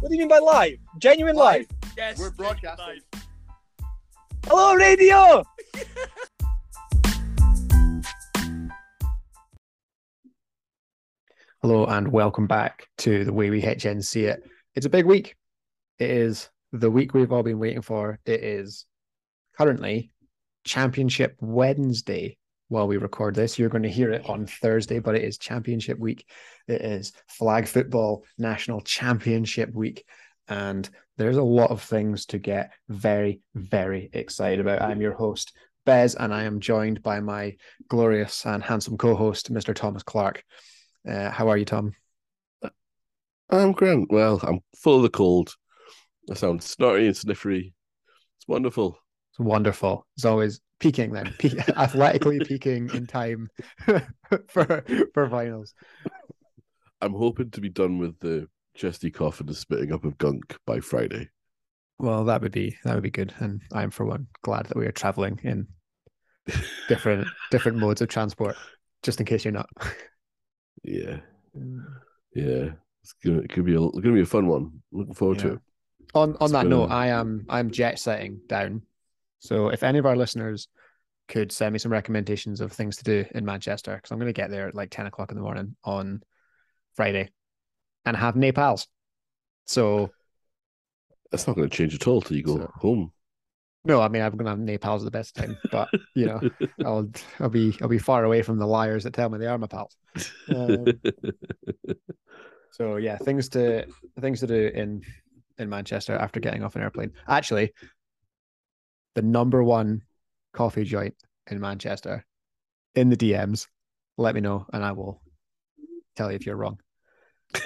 What do you mean by live? Genuine live? Yes. We're broadcasting. live. Hello, radio! Hello and welcome back to the way we HNC it. It's a big week. It is the week we've all been waiting for. It is currently Championship Wednesday while we record this. You're going to hear it on Thursday, but it is Championship week. It is Flag Football National Championship week. And there's a lot of things to get very, very excited about. I'm your host, Bez, and I am joined by my glorious and handsome co host, Mr. Thomas Clark. Uh, how are you, Tom? I'm Grant. Well, I'm full of the cold. I sound snotty and sniffery. It's wonderful. It's wonderful. It's always peaking then, Pe- athletically peaking in time for for finals. I'm hoping to be done with the chesty cough and the spitting up of gunk by Friday. Well, that would be that would be good, and I'm for one glad that we are traveling in different different modes of transport, just in case you're not. Yeah, yeah. It's gonna it could be a gonna be a fun one. Looking forward to it. On on It's that been note, I am I'm jet setting down. So if any of our listeners could send me some recommendations of things to do in Manchester, because I'm going to get there at like 10 o'clock in the morning on Friday and have Nepals. So That's not going to change at all till you go So- home. no, I mean I'm going to have Nepals at the best time, but you know I'll I'll be I'll be far away from the liars that tell me they are my pals. Um, So yeah, things to things to do in in Manchester after getting off an airplane. Actually, the number one coffee joint in Manchester in the DMs. Let me know, and I will tell you if you're wrong.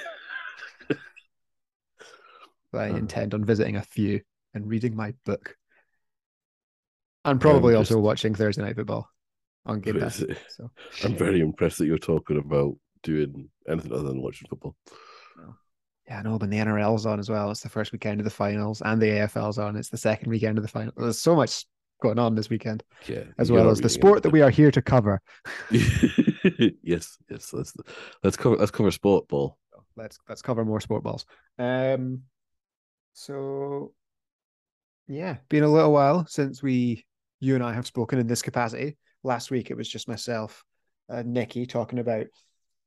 I intend on visiting a few and reading my book, and probably I'm also just- watching Thursday Night Football on Game Pass. So I'm very impressed that you're talking about doing anything other than watching football. Yeah, I know, but the NRL's on as well. It's the first weekend of the finals, and the AFL's on. It's the second weekend of the final. There's so much going on this weekend, Yeah, as well as the sport that we are here to cover. yes, yes. Let's let's cover let's cover sport ball. Let's let's cover more sport balls. Um, so yeah, been a little while since we you and I have spoken in this capacity. Last week it was just myself, and Nikki talking about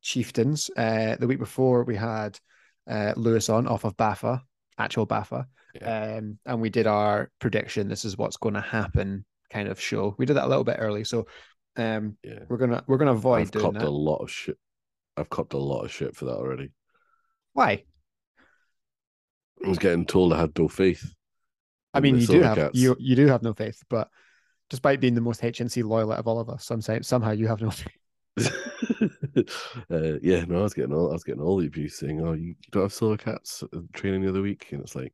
chieftains. Uh, the week before we had uh, Lewis on off of BAFA, actual BAFA. Um, and we did our prediction. This is what's going to happen kind of show. We did that a little bit early, so um, Yeah, we're gonna we're gonna avoid I've doing copped that. a lot of shit. I've copped a lot of shit for that already. Why? I was getting told I had no faith. I mean, you do have Cats. you you do have no faith, but despite being the most HNC loyal out of all of us, some somehow you have no faith. uh, yeah, no, I was getting all I was getting all the abuse saying, "Oh, you, you don't have Silvercats training the other week," and it's like,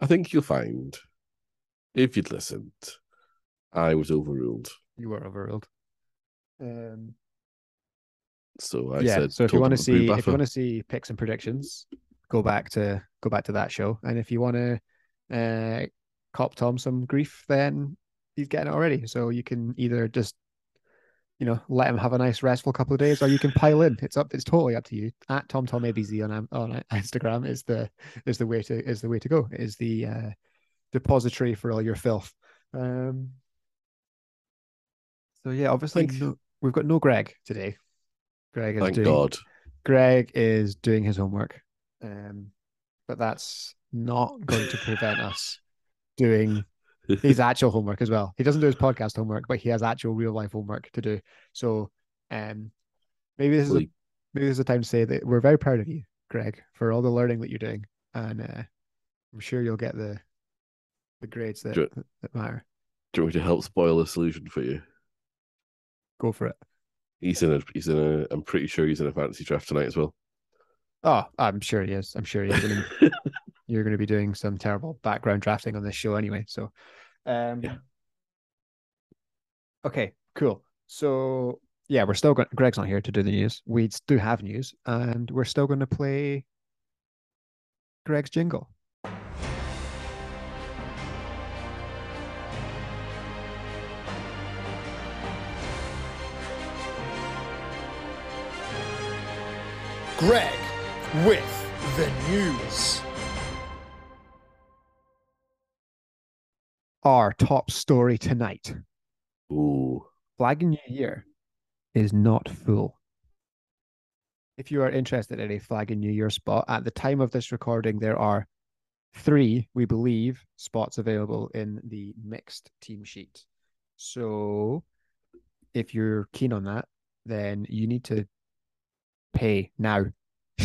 I think you'll find if you'd listened, I was overruled. You were overruled. Um, So I yeah. said, so if you want to them to bring see if you want to see picks and predictions, go back to go back to that show. And if you want to uh, cop Tom some grief, then he's getting it already. So you can either just you know let him have a nice restful couple of days, or you can pile in. It's up. It's totally up to you. At Tom Tom ABC on on Instagram is the is the way to is the way to go. Is the uh, depository for all your filth. Um, so yeah, obviously Thank- no, we've got no Greg today. Greg is Thank doing God. Greg is doing his homework, um, but that's not going to prevent us doing his actual homework as well. He doesn't do his podcast homework, but he has actual real life homework to do. So, um, maybe this is a, maybe this is a time to say that we're very proud of you, Greg, for all the learning that you're doing, and uh, I'm sure you'll get the the grades that, Sure. that, matter. Do you want me to help spoil the solution for you? Go for it. He's in a. He's in a. I'm pretty sure he's in a fantasy draft tonight as well. Oh, I'm sure he is. I'm sure he is. I mean, you're going to be doing some terrible background drafting on this show anyway. So, um, Yeah. Okay, cool. So, yeah, we're still going. Greg's not here to do the news. We do have news, and we're still going to play Greg's jingle. Greg with the news. Our top story tonight. Ooh. Flag New Year is not full. If you are interested in a Flag New Year spot, at the time of this recording, there are three, we believe, spots available in the mixed team sheet. So if you're keen on that, then you need to pay now.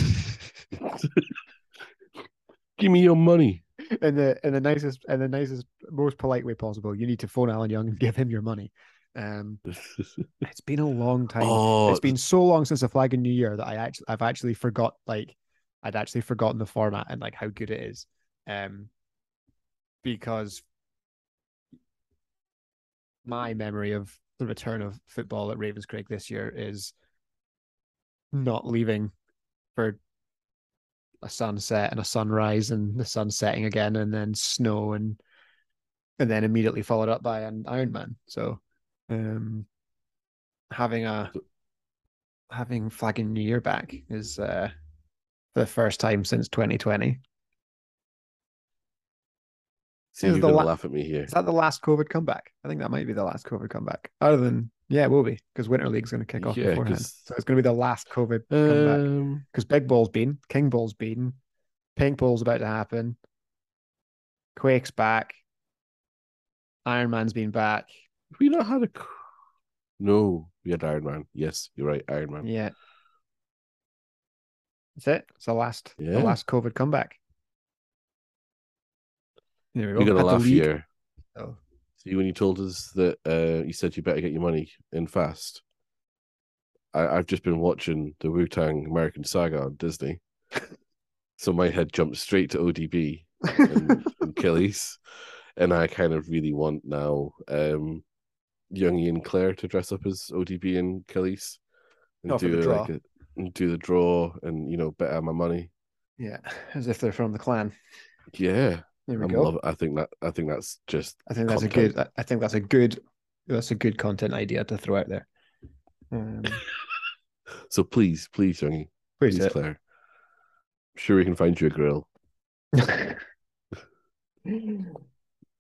Give me your money. In the in the nicest and the nicest, most polite way possible. You need to phone Alan Young and give him your money. Um, it's been a long time. oh, it's been so long since a flag in New Year that I actually I've actually forgot like I'd actually forgotten the format and like how good it is. Um, because my memory of the return of football at Ravenscraig this year is not leaving for a sunset and a sunrise and the sun setting again and then snow and and then immediately followed up by an Ironman. So um having a having flagging New Year back is uh the first time since 2020. See, you're the gonna la- laugh at me here. Is that the last COVID comeback? I think that might be the last COVID comeback. Other than yeah, it will be because Winter League's going to kick off Yeah, beforehand. 'cause- So it's going to be the last COVID comeback Um, because Big Ball's been, King Ball's been, Pink Ball's about to happen, Quake's back, Iron Man's been back. have we not had a. c- No, we had Iron Man. Yes, you're right, Iron Man. Yeah, that's it. It's the last, Yeah. the last COVID comeback. There we go. You're gonna laugh here. Oh. See, when you told us that uh, you said you better get your money in fast, I, I've just been watching the Wu Tang American Saga on Disney, so my head jumped straight to ODB and, and Killies, and I kind of really want now um, young Ian Clare to dress up as ODB and Killies and do the like draw. a, and do the draw and you know bet out my money. yeah, as if they're from the clan. Yeah, There we I go. love. I think that. I think that's just I think that's a good. I think that's a good. That's a good content idea to throw out there. Um, So please, please, youngie, please please, it. Claire. I'm sure we can find you a grill.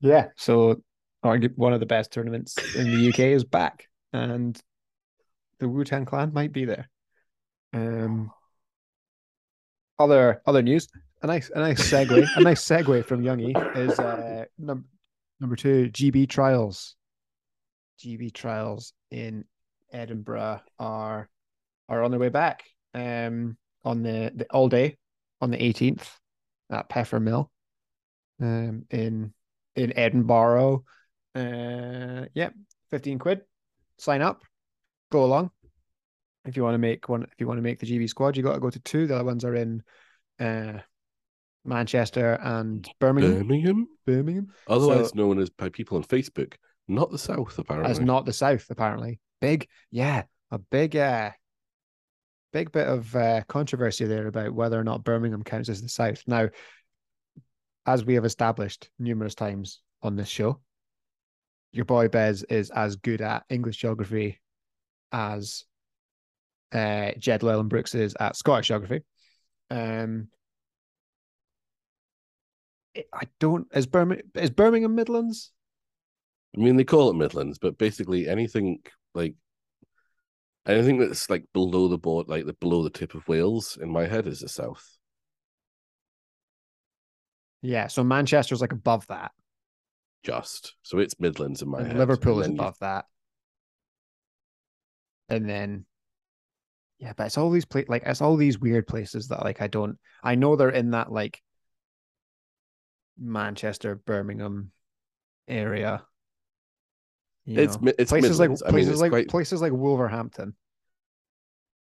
yeah. So, one of the best tournaments in the UK is back, and the Wu Tang Clan might be there. Um, other other news. A nice a nice segue. a nice segue from Youngie is uh number number two GB trials. GB trials in Edinburgh are are on their way back. Um, on the, the all day on the 18th at Peffer Mill um, in in Edinburgh. Uh, yeah, fifteen quid. Sign up, go along. If you want to make one, if you want to make the GB squad, you got to go to two. The other ones are in uh, Manchester and Birmingham. Birmingham, Birmingham, otherwise So- known as by people on Facebook, not the South, apparently. as not the South. Apparently, big, yeah, a big, uh, big bit of uh, controversy there about whether or not Birmingham counts as the South. Now, as we have established numerous times on this show, your boy Bez is as good at English geography as uh, Jed Llewellyn Brooks is at Scottish geography. Um, it- I don't is Birmingham is Birmingham Midlands? I mean, they call it Midlands, but basically anything like anything that's like below the board, like the below the tip of Wales, in my head is the South. Yeah, so Manchester's like above that. Just so it's Midlands in my and head. Liverpool is then you- above that. And then yeah, but it's all these pla- like it's all these weird places that like I don't I know they're in that like Manchester, Birmingham area. It's know, it's places like Midlands. I mean, places like quite- places like Wolverhampton.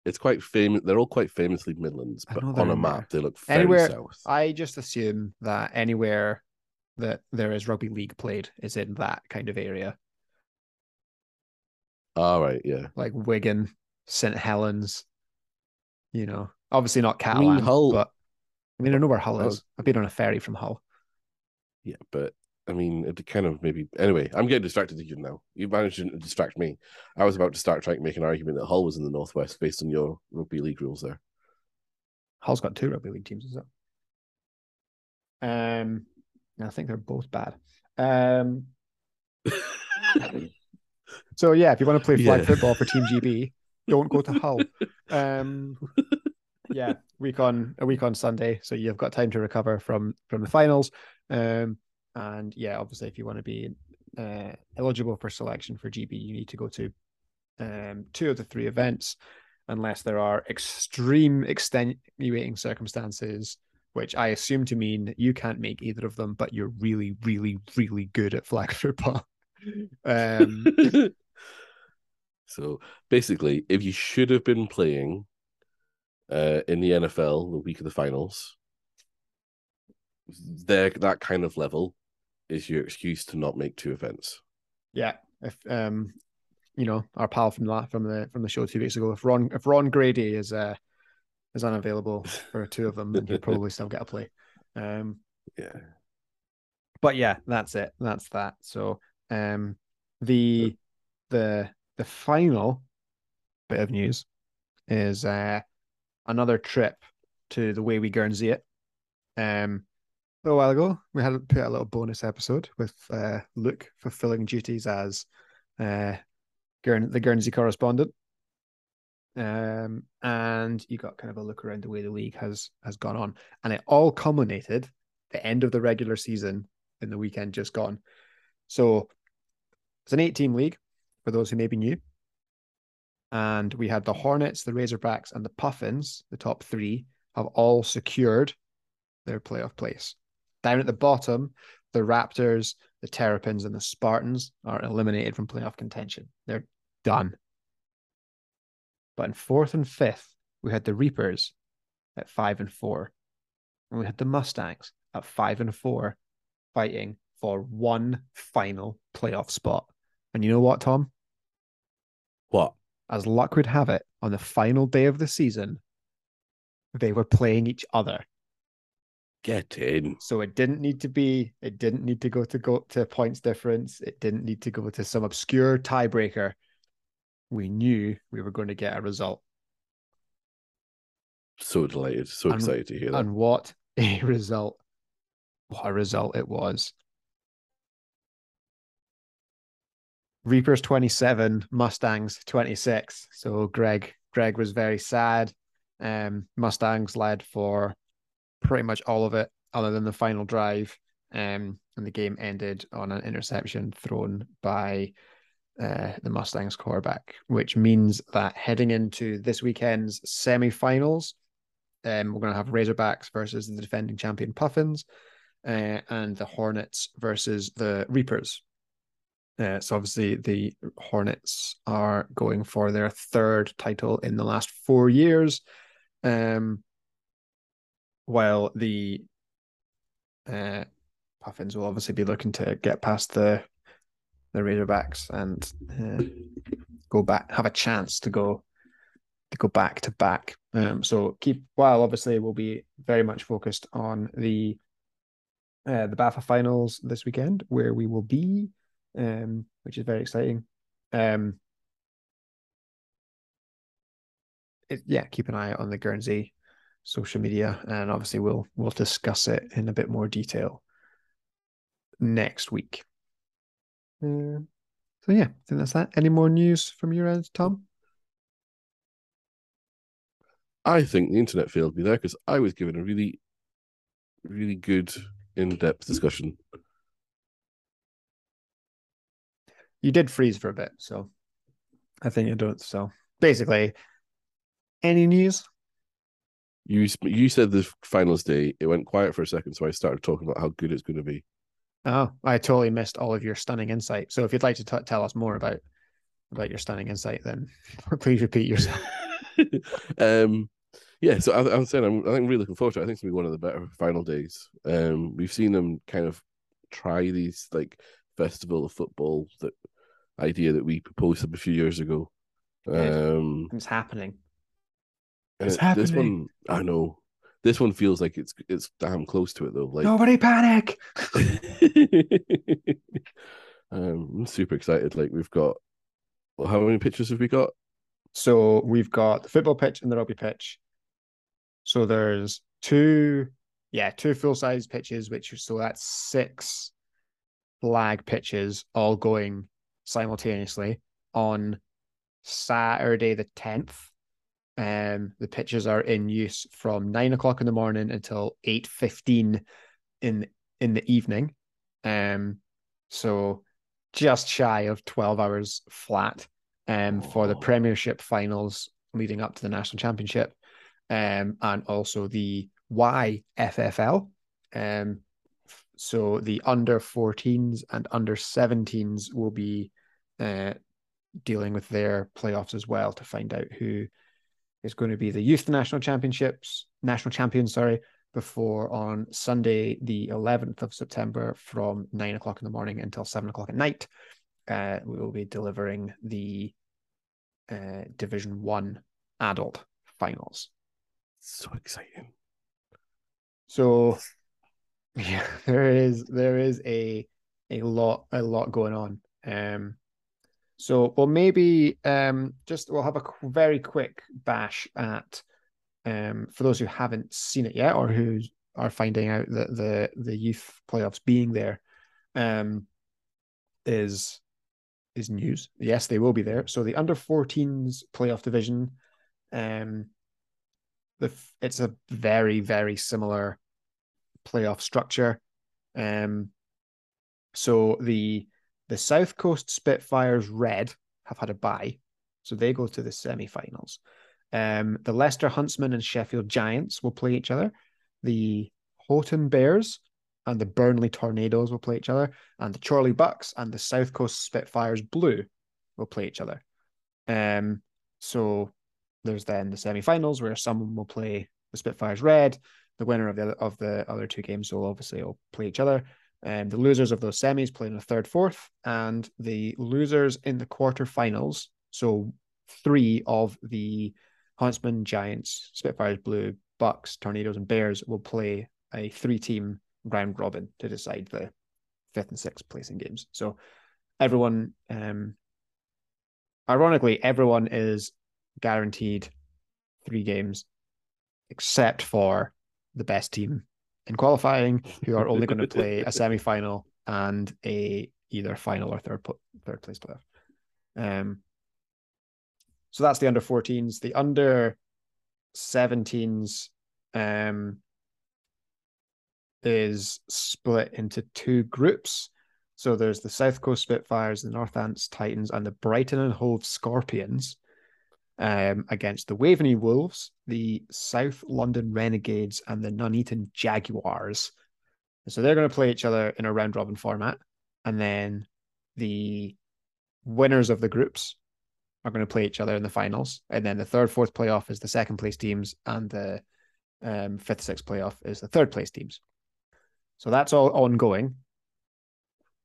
It's quite famous. They're all quite famously Midlands, but on a map they look Anywhere- south. I just assume that anywhere that there is rugby league played is in that kind of area. All right, yeah. like Wigan, St Helens. You know, obviously not I mean, Hull- but I mean I know where Hull is. I've been on a ferry from Hull. Yeah, but I mean, it kind of maybe. Anyway, I'm getting distracted again now. You managed to distract me. I was about to start trying to make an argument that Hull was in the northwest based on your rugby league rules there. Hull's got two rugby league teams, is it? Um, I think they're both bad. Um, So yeah, if you want to play flag Yeah. football for Team GB, don't go to Hull. Um, yeah, week on a week on Sunday, so you've got time to recover from from the finals. Um, and yeah, obviously, if you want to be uh, eligible for selection for GB, you need to go to um, two of the three events, unless there are extreme extenuating circumstances, which I assume to mean you can't make either of them, but you're really, really, really good at flag football. Um, so basically, if you should have been playing uh, in the NFL the week of the finals, there that kind of level is your excuse to not make two events. Yeah, if um, you know, our pal from that from the from the show two weeks ago, if Ron if Ron Grady is uh is unavailable for two of them, then he'll probably still get a play. Um, Yeah. but yeah, that's it. That's that. So um, the the the final bit of news is uh another trip to the way we Guernsey it. Um, a little while ago, we had put a little bonus episode with uh, Luke fulfilling duties as uh, Guern- the Guernsey correspondent. Um, and you got kind of a look around the way the league has has gone on, and it all culminated the end of the regular season in the weekend just gone. So it's an eight-team league for those who may be new, and we had the Hornets, the Razorbacks, and the Puffins. The top three have all secured their playoff place. Down at the bottom, the Raptors, the Terrapins, and the Spartans are eliminated from playoff contention. They're done. But in fourth and fifth, we had the Reapers at five and four. And we had the Mustangs at five and four, fighting for one final playoff spot. And you know what, Tom? What? As luck would have it, on the final day of the season, they were playing each other. Get in. So it didn't need to be, it didn't need to go to go to points difference. It didn't need to go to some obscure tiebreaker. We knew we were going to get a result. So delighted. So And- excited to hear that. And what a result. What a result it was. Reapers 27, Mustangs 26. So Greg, Greg was very sad. Um, Mustangs led for pretty much all of it, other than the final drive. Um, and the game ended on an interception thrown by uh, the Mustangs quarterback, which means that heading into this weekend's semi-finals, um, we're going to have Razorbacks versus the defending champion Puffins, uh, and the Hornets versus the Reapers. Uh, so obviously the Hornets are going for their third title in the last four years, um, while the uh, Puffins will obviously be looking to get past the the Razorbacks and uh, go back, have a chance to go to go back to back. Um, so keep while obviously we'll be very much focused on the uh, the BAFA finals this weekend, where we will be, um, which is very exciting. Um, it, yeah, keep an eye on the Guernsey social media, and obviously we'll we'll discuss it in a bit more detail next week. Um, so yeah, I think that's that. Any more news from your end, Tom? I think the internet failed me there because I was given a really, really good in-depth discussion. You did freeze for a bit, so I think you don't. So basically, any news? You you said the finals day it went quiet for a second, so I started talking about how good it's going to be. Oh, I totally missed all of your stunning insight. So if you'd like to t- tell us more about about your stunning insight, then please repeat yourself. um, yeah, so I, I'm saying I'm, I'm really looking forward to it. I think it's gonna be one of the better final days. Um, we've seen them kind of try these like festival of football that idea that we proposed a few years ago. Um, It's happening. It's it- This one, I know. This one feels like it's it's damn close to it though. Like Nobody panic. um, I'm super excited. Like we've got, well, how many pictures have we got? So we've got the football pitch and the rugby pitch. So there's two, yeah, two full size pitches, which so that's six flag pitches all going simultaneously on Saturday the 10th. Um, the pitches are in use from nine o'clock in the morning until eight fifteen in in the evening. Um, so just shy of twelve hours flat. Um, for the Oh. Premiership finals leading up to the National Championship, um, and also the YFFL. Um, so the under 14s and under 17s will be uh, dealing with their playoffs as well to find out who is going to be the youth national championships, national champions, sorry, before on Sunday, the 11th of September from nine o'clock in the morning until seven o'clock at night. Uh, we will be delivering the uh, Division One adult finals. So exciting. So yeah, there is there is a a lot a lot going on. Um so well maybe um just we'll have a very quick bash at um for those who haven't seen it yet or who are finding out that the the youth playoffs being there um is is news. Yes, they will be there. So the under 14s playoff division um the it's a very very similar playoff structure. Um, so the the South Coast Spitfires Red have had a bye, so they go to the semi-finals. Um, the Leicester Huntsmen and Sheffield Giants will play each other. The Houghton Bears and the Burnley Tornadoes will play each other, and the Chorley Bucks and the South Coast Spitfires Blue will play each other. Um, so there's then the semi-finals where someone will play the Spitfires Red, the winner of the of the other two games will obviously all play each other. And the losers of those semis play in the third, fourth, and the losers in the quarterfinals. So three of the Huntsman, Giants, Spitfires, Blue, Bucks, Tornadoes, and Bears will play a three-team round robin to decide the fifth and sixth placing games. So everyone, um, ironically, everyone is guaranteed three games, except for the best team in qualifying, who are only going to play a semi final and a either final or third third place playoff. Um, so that's the under 14s. The under 17s um, is split into two groups. So there's the South Coast Spitfires, the Northants Titans, and the Brighton and Hove Scorpions um, against the Waveney Wolves, the South London Renegades, and the Nuneaton Jaguars. So they're going to play each other in a round robin format. And then the winners of the groups are going to play each other in the finals. And then the third, fourth playoff is the second place teams, and the um, fifth, sixth playoff is the third place teams. So that's all ongoing,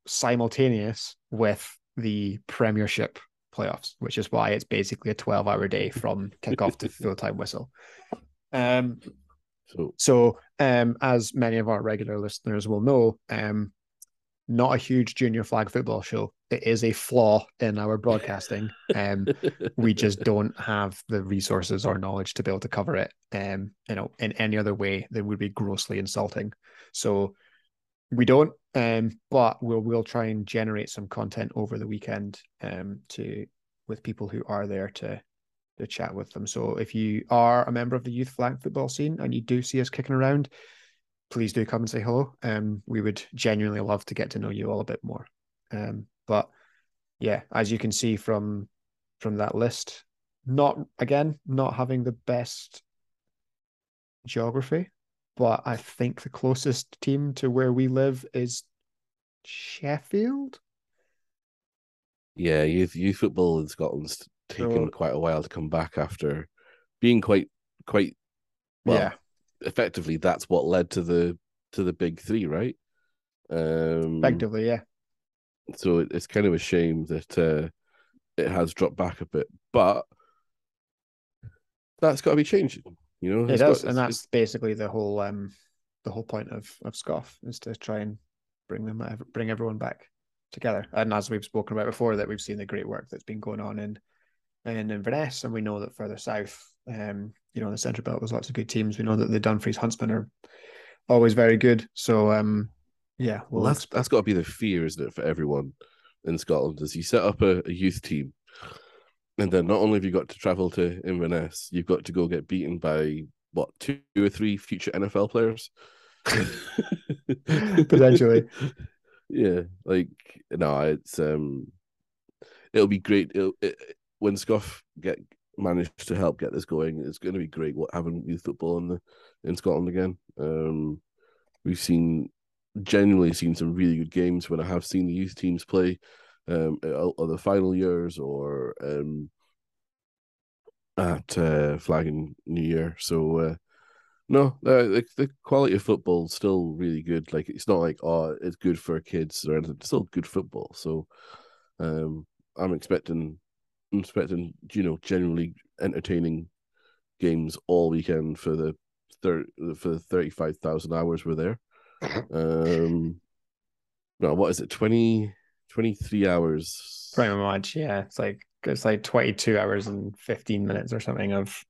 simultaneous with the Premiership playoffs, which is why it's basically a 12 hour day from kickoff to full time whistle. Um, So so, um, as many of our regular listeners will know, um, not a huge junior flag football show. It is a flaw in our broadcasting. Um, we just don't have the resources or knowledge to be able to cover it. Um, you know, in any other way that would be grossly insulting. So we don't. Um, but we'll we'll try and generate some content over the weekend. Um, to with people who are there to to chat with them. So if you are a member of the youth flag football scene and you do see us kicking around, please do come and say hello. Um, we would genuinely love to get to know you all a bit more. Um, but yeah, as you can see from from that list, not again not having the best geography, but I think the closest team to where we live is Sheffield. yeah, youth youth football in Scotland's taken So- quite a while to come back after being quite quite well. yeah, Effectively, that's what led to the to the big three, right? Um, effectively, yeah. so it, it's kind of a shame that uh, it has dropped back a bit, but that's got to be changing. You know, It does, got- and it's- that's basically the whole um the whole point of of Scoff is to try and bring them bring everyone back together. And as we've spoken about before, that we've seen the great work that's been going on in in Inverness, and we know that further south, um, you know, in the central belt, there's lots of good teams. We know that the Dumfries Huntsmen are always very good. So um, Yeah, Well, that's that's got to be the fear, isn't it, for everyone in Scotland? Is you set up a, a youth team, and then not only have you got to travel to Inverness, you've got to go get beaten by what two or three future NFL players, Potentially. Yeah, like no, it's um, it'll be great. It'll, it, when Scuff get managed to help get this going, it's going to be great. What having youth football in the in Scotland again. Um, we've seen genuinely seen some really good games when I have seen the youth teams play um or the final years or um at uh, Flag and New Year. So uh, no, the, the quality of football is still really good. Like it's not like oh, it's good for kids or anything. It's still good football. So um, I'm expecting, I'm expecting you know generally entertaining games all weekend for the thir- for the thirty five thousand hours we're there. Um, no, what is it? 20, 23 hours. Pretty much, yeah. It's like it's like twenty two hours and fifteen minutes or something of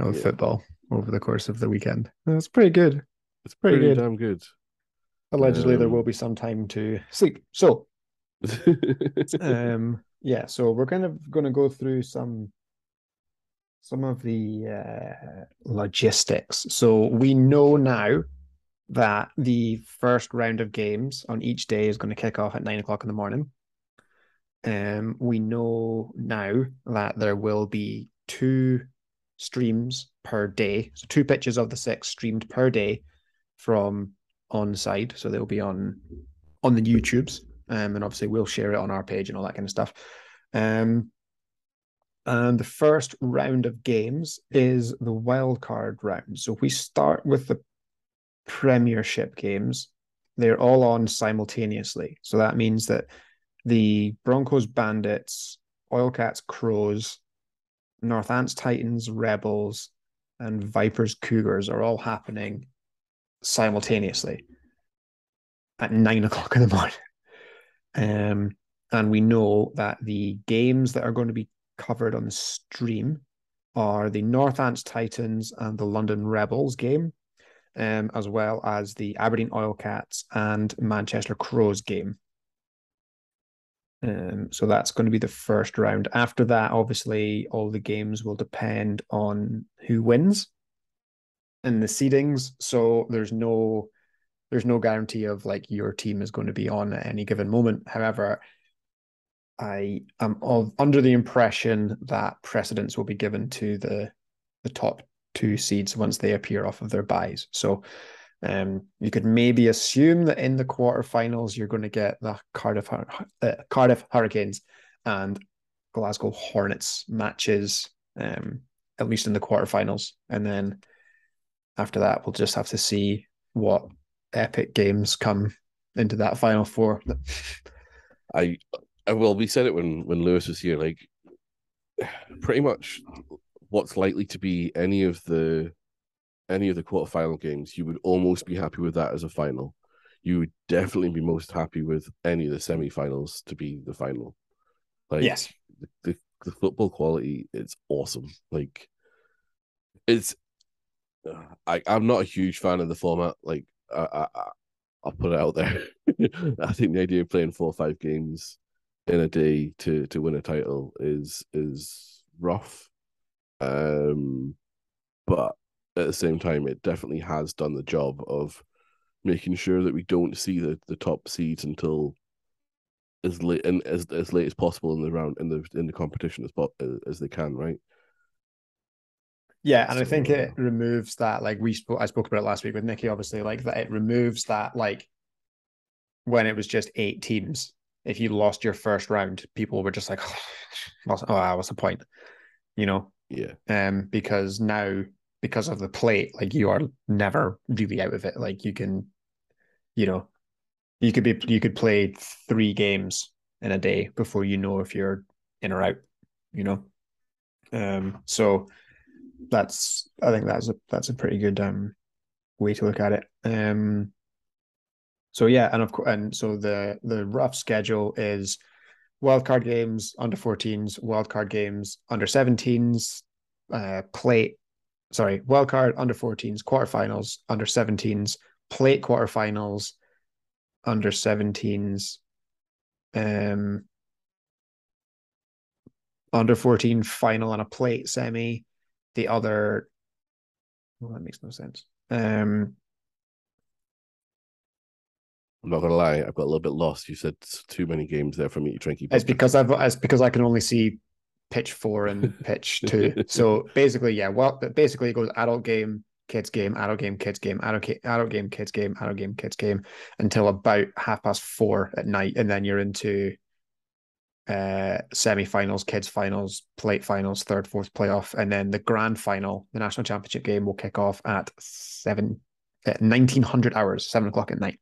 of Yeah. football over the course of the weekend. That's pretty good. It's pretty pretty, good. damn good. Allegedly, there Um, will be some time to sleep. So, um, yeah. So we're kind of going to go through some some of the uh, logistics. So we know now that the first round of games on each day is going to kick off at nine o'clock in the morning. Um, we know now that there will be two streams per day, so two pitches of the six streamed per day from on side. So they'll be on on the YouTubes, um, and obviously we'll share it on our page and all that kind of stuff. Um, and the first round of games is the wild card round. So we start with the Premiership games, they're all on simultaneously. So that means that the Broncos Bandits, Oilcats Crows, Northants Titans Rebels, and Vipers Cougars are all happening simultaneously at nine o'clock in the morning. Um, and we know that the games that are going to be covered on the stream are the Northants Titans and the London Rebels game, um, as well as the Aberdeen Oilcats and Manchester Crows game. Um, so that's going to be the first round. After that, obviously, all the games will depend on who wins in the seedings. So there's no there's no guarantee of like your team is going to be on at any given moment. However, I am of under the impression that precedence will be given to the the top two seeds once they appear off of their buys. So um, you could maybe assume that in the quarterfinals you're going to get the Cardiff uh, Cardiff Hurricanes and Glasgow Hornets matches, um, at least in the quarterfinals, and then after that we'll just have to see what epic games come into that final four. I, I well, we said it when when Lewis was here. Like, pretty much, what's likely to be any of the any of the quarterfinal games, you would almost be happy with that as a final. You would definitely be most happy with any of the semi-finals to be the final. Like, yes, the, the, the football quality it's awesome. Like, it's. Uh, I I'm not a huge fan of the format. Like, I, I I- I'll put it out there. I think the idea of playing four or five games in a day to to win a title is is rough. Um, but at the same time, it definitely has done the job of making sure that we don't see the, the top seeds until as late and as as late as possible in the round in the in the competition as as they can, right? Yeah, and I think So- it removes that. Like we spoke, I spoke about it last week with Nikki. Obviously, like that, it removes that. Like when it was just eight teams, if you lost your first round, people were just like, "Oh, oh what's the point?" You know, Yeah, um, because now because of the plate, like you are never really out of it. Like you can, you know, you could be you could play three games in a day before you know if you're in or out. You know, um, so that's I think that's a that's a pretty good um way to look at it. Um, so yeah, and of course, and so the the rough schedule is wildcard games, under 14s, wildcard games, under 17s, uh, plate, sorry, wildcard, under 14s, quarterfinals, under 17s, plate quarterfinals, under 17s, um, under 14 final and a plate semi. The other, well, that makes no sense. Um, I'm not gonna lie, I've got a little bit lost. You said too many games there for me to try and keep. it's because I've it's because I can only see pitch four and pitch two. so basically, yeah, well, basically it goes adult game, kids game, adult game, kids game, adult, adult game, kids game, adult game, kids game until about half past four at night, and then you're into uh semi-finals, kids finals, plate finals, third, fourth playoff, and then the grand final, the national championship game will kick off at seven, at 1900 hours, seven o'clock at night.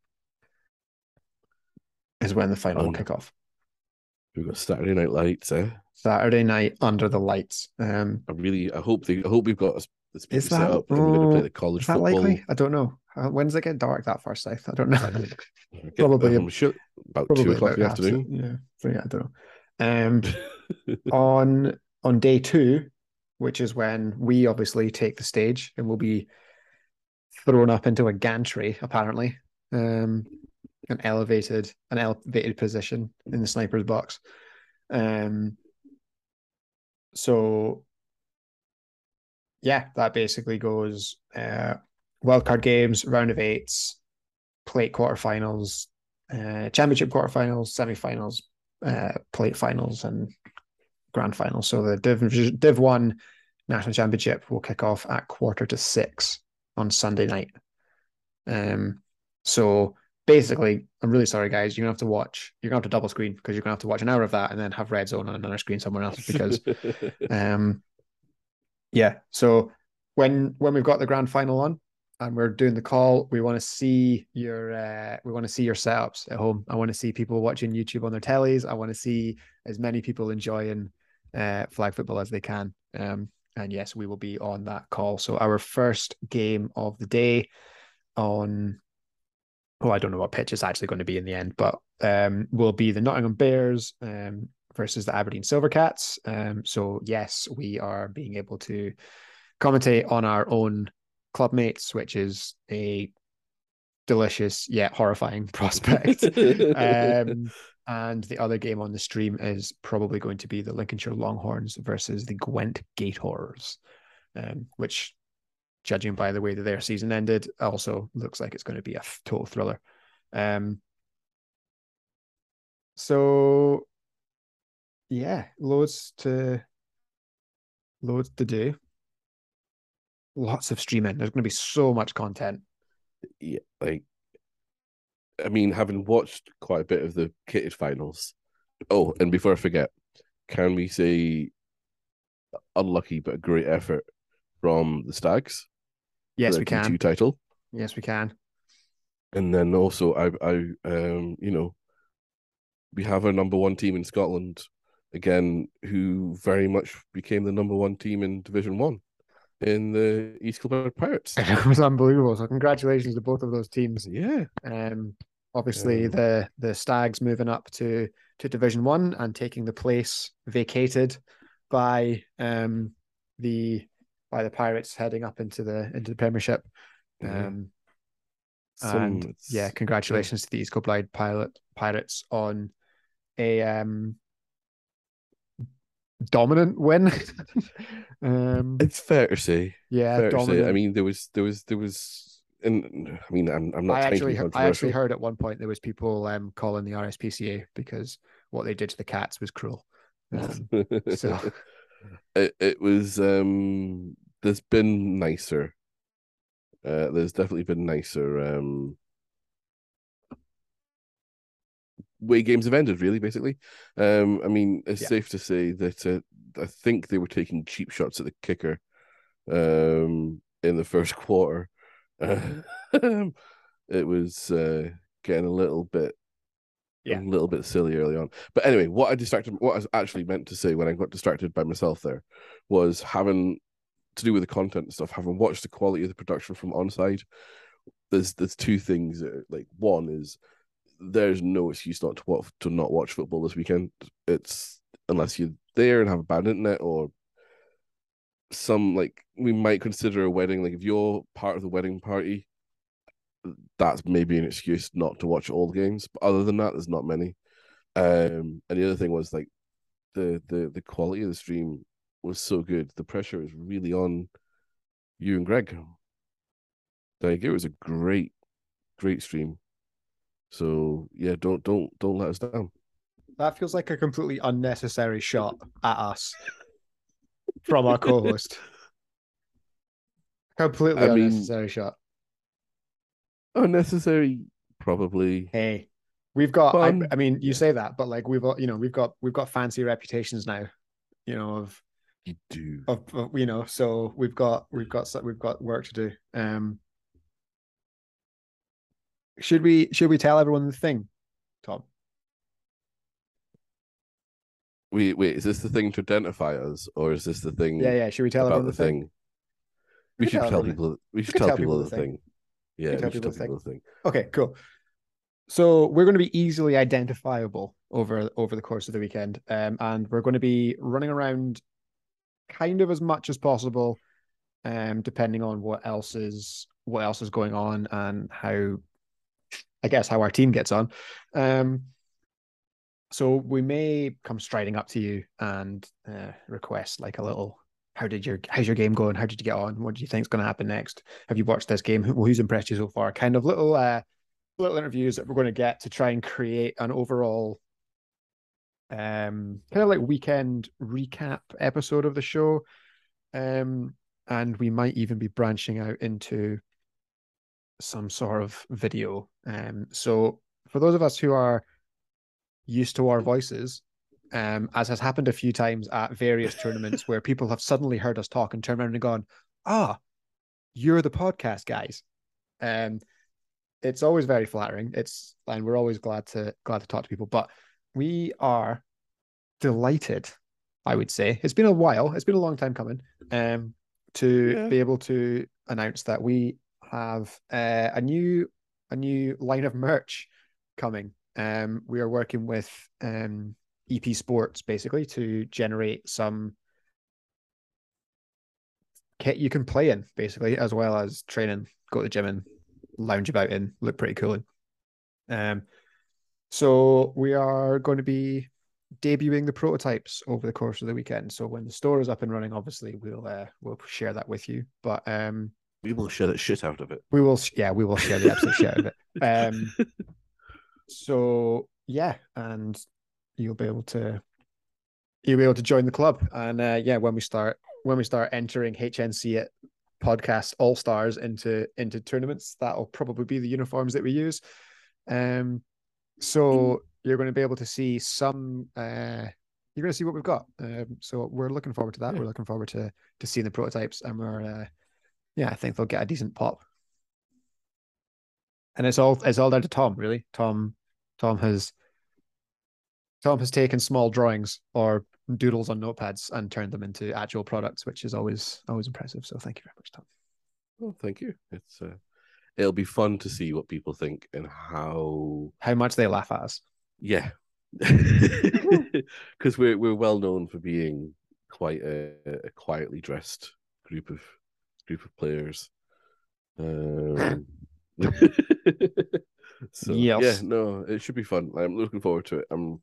Is when the final will Um, kick off. We've got Saturday Night Lights. Eh? Saturday night under the lights. Um, I really, I hope they, I hope we've got speaker Is set that- up we're going to play oh, the college is that football. likely? I don't know. Uh, when does it get dark that far south? I don't know. Get- Probably- sure about Probably two o'clock in the afternoon. Yeah, so yeah, I don't know. Um, on on day two, which is when we obviously take the stage and we'll be thrown up into a gantry, apparently, um, an elevated an elevated position in the sniper's box. Um, so yeah, that basically goes uh, wildcard games, round of eights, plate quarterfinals, uh, championship quarterfinals, semifinals, uh, plate finals, and grand finals. So the Div Div One national championship will kick off at quarter to six on Sunday night. Um, so basically, I'm really sorry, guys. You're gonna have to watch. You're gonna have to double screen because you're gonna have to watch an hour of that and then have red zone on another screen somewhere else because um yeah so when when we've got the grand final on and we're doing the call we want to see your uh we want to see your setups at home i want to see people watching youtube on their tellies i want to see as many people enjoying uh flag football as they can um and yes we will be on that call so our first game of the day on oh i don't know what pitch it's actually going to be in the end but um will be the nottingham bears um versus the Aberdeen Silvercats. Um, so yes, we are being able to commentate on our own club mates, which is a delicious yet horrifying prospect. um, and the other game on the stream is probably going to be the Lincolnshire Longhorns versus the Gwent Gators, um, which, judging by the way that their season ended, also looks like it's going to be a total thriller. Um, so yeah, loads to loads to do. Lots of streaming. There's going to be so much content. yeah, like I mean, having watched quite a bit of the kitted finals. Oh, and before I forget, can we say unlucky but a great effort from the Stags? Yes, we can. T2 title, Yes, we can. and then also I, I, um, you know, we have a number one team in Scotland again, who very much became the number one team in Division One in the East Kilbride Pirates. It was unbelievable. So congratulations to both of those teams. Yeah, Um, obviously Um, the the Stags moving up to to Division One and taking the place vacated by um the by the Pirates heading up into the into the Premiership. Yeah. Um, Some- and yeah, congratulations to the East Kilbride Pilot Pirates on a um dominant win. um, It's fair to say. yeah, fair to say. I mean, there was there was there was, and I mean, I'm I'm not I actually, be I actually heard at one point there was people um calling the RSPCA because what they did to the cats was cruel. Um, so it it was um. There's been nicer. Uh, there's definitely been nicer um way games have ended. Really, basically. Um, I mean, it's Yeah. safe to say that uh, I think they were taking cheap shots at the kicker, um, in the first quarter. Um, it was uh, getting a little bit Yeah. a little bit silly early on. But anyway, what I distracted what I was actually meant to say when I got distracted by myself there was having to do with the content and stuff, having watched the quality of the production from onside, there's there's two things that like one is there's no excuse not to watch to not watch football this weekend. It's unless you're there and have a bad internet or some like we might consider a wedding. Like if you're part of the wedding party, that's maybe an excuse not to watch all the games. But other than that, there's not many. Um, and the other thing was like the the the quality of the stream was so good. The pressure was really on you and Greg. Like it was a great, great stream. So yeah, don't don't don't let us down. That feels like a completely unnecessary shot at us from our co-host. completely I mean- unnecessary shot. Unnecessary, probably. Hey, we've got. I, I mean, you say that, but like we've got, you know, we've got we've got fancy reputations now. You know of You do. of, of you know, so we've got we've got we've got work to do. Um, should we should we tell everyone the thing, Tom? Wait, wait. Is this the thing to identify us, or is this the thing Yeah, yeah. Should we tell about everyone the thing? thing? We should tell people. We should tell, tell people the thing. Yeah, tell we should people tell the people the thing. Okay, cool. So we're going to be easily identifiable over over the course of the weekend, um, and we're going to be running around kind of as much as possible, um, depending on what else is what else is going on and how, I guess, how our team gets on. Um, so we may come striding up to you and uh, request like a little. How did your how's your game going? How did you get on? What do you think's going to happen next? Have you watched this game? Who, who's impressed you so far? Kind of little uh, little interviews that we're going to get to try and create an overall um kind of like weekend recap episode of the show um and we might even be branching out into some sort of video um so for those of us who are used to our voices um as has happened a few times at various tournaments where people have suddenly heard us talk and turned around and gone ah you're the podcast guys um it's always very flattering. It's and we're always glad to glad to talk to people. But we are delighted, I would say. It's been a while, it's been a long time coming. Um to Yeah. be able to announce that we have uh, a new a new line of merch coming. Um we are working with um EP Sports basically to generate some kit you can play in basically as well as training, go to the gym and lounge about in, look pretty cool. in. Um, so we are going to be debuting the prototypes over the course of the weekend. So when the store is up and running, obviously we'll uh, we'll share that with you. But um, We will share the shit out of it. we will, yeah, we will share the absolute shit out of it. Um, so yeah, and you'll be able to you'll be able to join the club. And uh, yeah, when we start when we start entering HNC at podcast all stars into into tournaments, that'll probably be the uniforms that we use. Um, so you're going to be able to see some. Uh, you're going to see what we've got. Um, so we're looking forward to that. Yeah. We're looking forward to to seeing the prototypes, and we're uh, yeah, I think they'll get a decent pop. And it's all it's all down to Tom, really. Tom, Tom has Tom has taken small drawings or doodles on notepads and turned them into actual products, which is always always impressive. So thank you very much, Tom. Oh, thank you. It's uh, it'll be fun to see what people think and how. How much they laugh at us. Yeah, because we're we're well known for being quite a, a quietly dressed group of group of players. Um, so yeah, no, it should be fun. I'm looking forward to it. I'm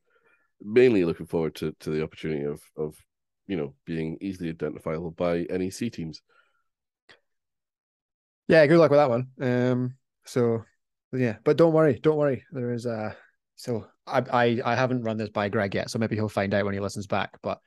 mainly looking forward to to the opportunity of of you know being easily identifiable by NEC teams. Yeah, good luck with that one. Um, so yeah, but don't worry, don't worry. There is uh so I I I haven't run this by Greg yet, so maybe he'll find out when he listens back. But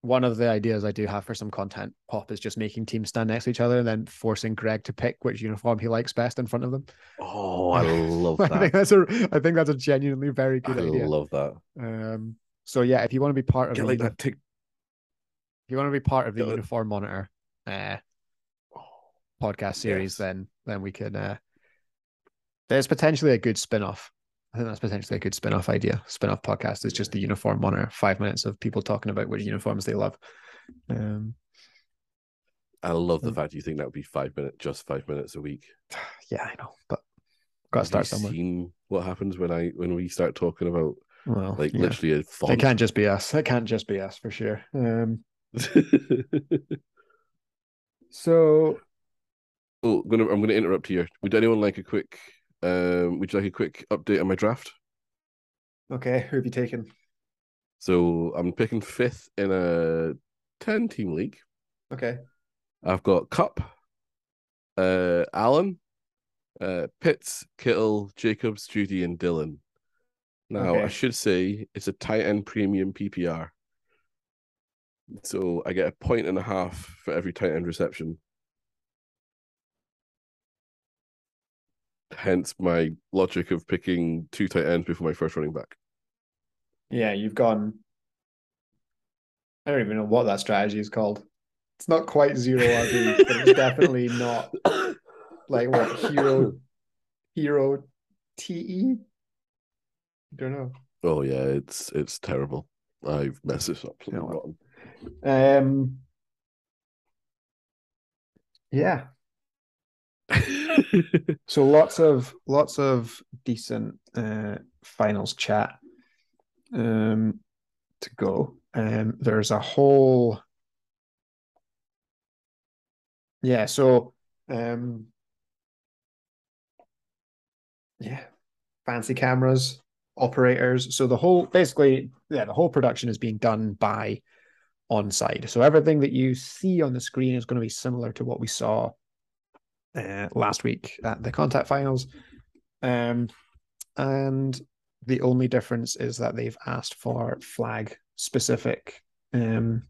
one of the ideas I do have for some content pop is just making teams stand next to each other and then forcing Greg to pick which uniform he likes best in front of them. Oh, I love I think that. that's a I think that's a genuinely very I good idea. I love that. Um so yeah, if you want to be part of Get the like that tick. if you want to be part of the Get it. uniform monitor uh podcast series, Yes. then then we can. uh there's potentially a good spin-off. I think that's potentially a good spin-off idea. Spin-off podcast is just the uniform monitor, five minutes of people talking about which uniforms they love. Um I love the Mm. fact you think that would be five minutes, just five minutes a week. yeah, I know, but gotta start you somewhere. Seen what happens when I when we start talking about Well, like yeah. literally a it can't just be us. It can't just be us for sure. Um so Oh, I'm gonna I'm gonna interrupt here. Would anyone like a quick um would you like a quick update on my draft? Okay, who have you taken? So I'm picking fifth in a 10 team league. Okay. I've got Kupp, uh Allen, uh Pitts, Kittle, Jacobs, Jeudy, and Dillon. Now I should say it's a tight end premium PPR. So I get a point and a half for every tight end reception. Hence my logic of picking two tight ends before my first running back. Yeah, you've gone. I don't even know what that strategy is called. It's not quite zero RB, but it's definitely not like what hero hero TE. Don't know. Oh yeah, it's it's terrible. I've messed this up. You know? Um. Yeah. So lots of lots of decent uh, finals chat um, to go. Um, there's a whole yeah. So um, yeah, fancy cameras, operators. So the whole basically yeah, the whole production is being done by on site. So everything that you see on the screen is going to be similar to what we saw uh, last week at the contact finals. Um, and the only difference is that they've asked for flag specific um,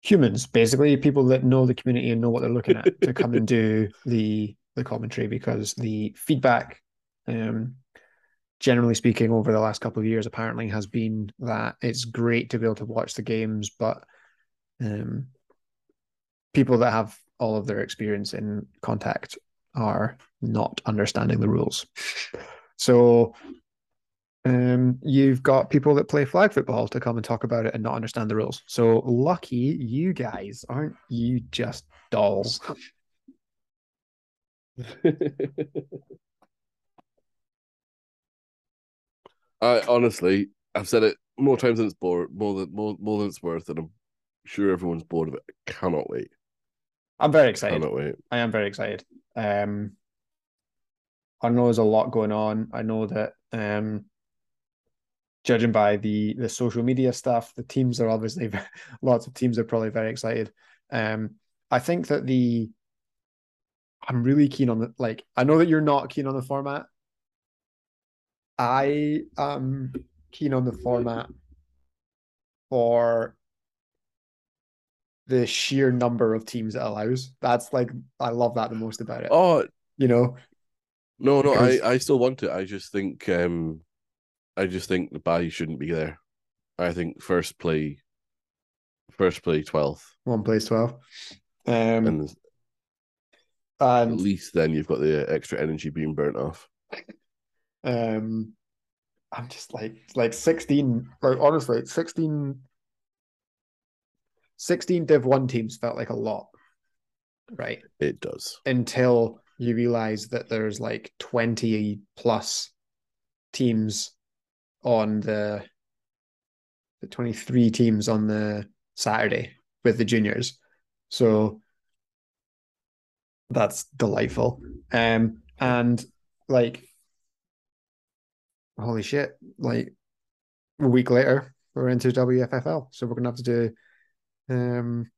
humans, basically people that know the community and know what they're looking at to come and do the the commentary because the feedback um generally speaking over the last couple of years apparently has been that it's great to be able to watch the games but um people that have all of their experience in contact are not understanding the rules. So um, you've got people that play flag football to come and talk about it and not understand the rules. So lucky you guys, aren't you just dolls? I honestly, I've said it more times than it's bored, more than more more than it's worth, and I'm sure everyone's bored of it. I cannot wait. I'm very excited. Wait. I am very excited. Um, I know there's a lot going on. I know that um, judging by the the social media stuff, the teams are obviously lots of teams are probably very excited. Um, I think that the I'm really keen on the like. I know that you're not keen on the format. I am keen on the format for the sheer number of teams it allows. That's like I love that the most about it. Oh You know, no, no, Because- I I still want it. I just think um, I just think the body shouldn't be there. I think first play, first play twelfth, one plays twelve. Um, and at and least then you've got the extra energy being burnt off. um, I'm just like like sixteen. Like honestly, 16, 16 Div One teams felt like a lot, right? It does. Until you realize that there's like twenty plus teams on the the twenty three teams on the Saturday with the juniors. So that's delightful. Um, and like, holy shit! Like a week later, we're into WFFL, so we're gonna have to do, um,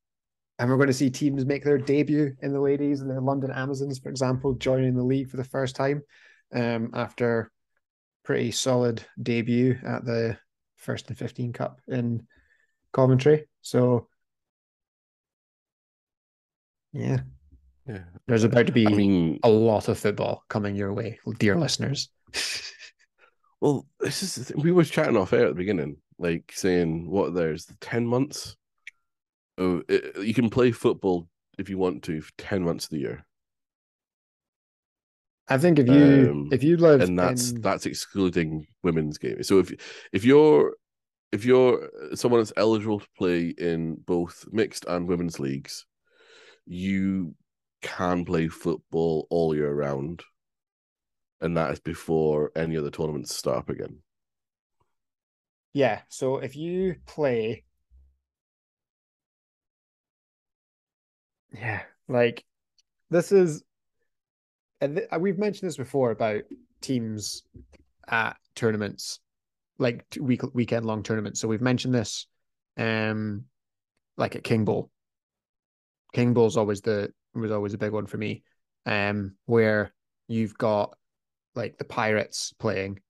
and we're going to see teams make their debut in the ladies and the London Amazons, for example, joining the league for the first time, um, after pretty solid debut at the first and fifteen cup in Coventry. So. Yeah, Yeah. there's about to be I mean, a lot of football coming your way, dear listeners. well, this is we were chatting off air at the beginning, like saying what there's ten months. Oh, it, you can play football if you want to for ten months of the year, I think if you Um, if you live and that's in, that's excluding women's games. So if if you're if you're someone that's eligible to play in both mixed and women's leagues, you can play football all year round, and that is before any other tournaments start up again. yeah. So if you play, yeah, like this is, and th- we've mentioned this before about teams at tournaments, like week weekend long tournaments. So we've mentioned this, um, like at King Bowl. King Bowl's always the was always a big one for me, um, where you've got like the Pirates playing,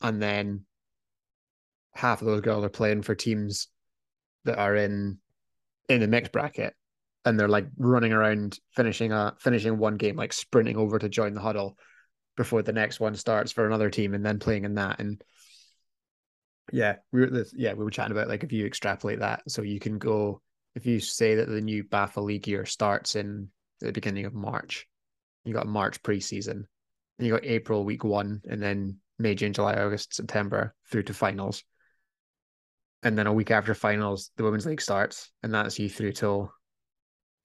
and then half of those girls are playing for teams that are in in the mixed bracket and they're like running around finishing a finishing one game like sprinting over to join the huddle before the next one starts for another team and then playing in that. And yeah we were yeah we were chatting about like if you extrapolate that so you can go if you say that the new BAFA league year starts in the beginning of March you got March preseason and you got April week 1 and then May June July August September through to finals. And then a week after finals, the women's league starts, and that's you through till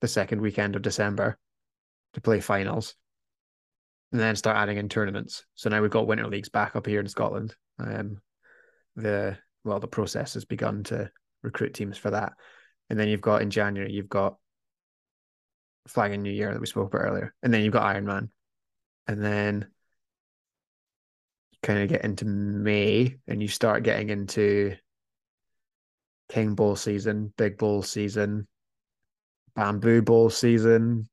the second weekend of December to play finals, and then start adding in tournaments. So now we've got winter leagues back up here in Scotland. Um, the well, the process has begun to recruit teams for that, and then you've got in January you've got Flag and New Year that we spoke about earlier, and then you've got Ironman, and then you kind of get into May, and you start getting into King Bowl season, Big Bowl season, Bamboo Bowl season,